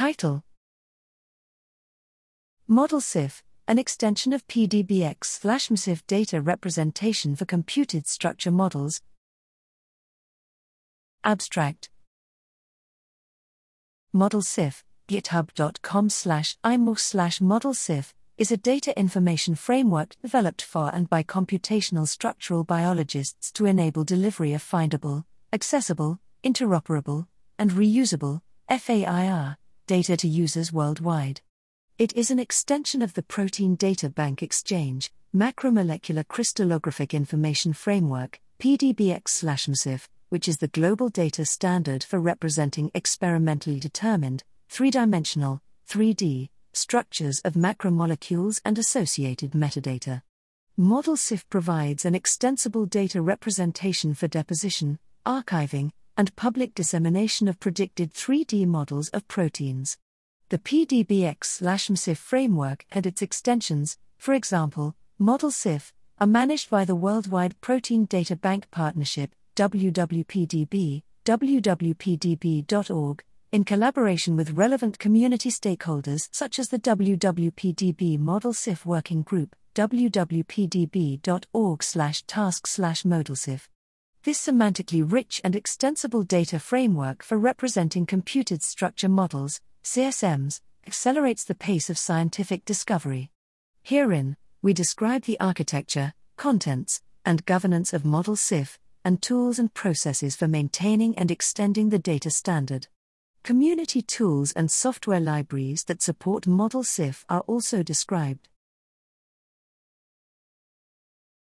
Title ModelCIF, an extension of PDBX slash mmCIF data representation for computed structure models. Abstract ModelCIF, github.com slash imor slash ModelCIF, is a data information framework developed for and by computational structural biologists to enable delivery of findable, accessible, interoperable, and reusable FAIR data to users worldwide. It is an extension of the Protein Data Bank Exchange, Macromolecular Crystallographic Information Framework, PDBX/mmCIF, which is the global data standard for representing experimentally determined, three dimensional, 3D, structures of macromolecules and associated metadata. ModelCIF provides an extensible data representation for deposition, archiving, and public dissemination of predicted 3D models of proteins. The PDBX/mmCIF framework and its extensions, for example, ModelCIF, are managed by the Worldwide Protein Data Bank Partnership, WWPDB, wwpdb.org, in collaboration with relevant community stakeholders such as the WWPDB ModelCIF Working Group, wwpdb.org/task/modelcif. This semantically rich and extensible data framework for representing computed structure models, CSMs, accelerates the pace of scientific discovery. Herein, we describe the architecture, contents, and governance of ModelCIF, and tools and processes for maintaining and extending the data standard. Community tools and software libraries that support ModelCIF are also described.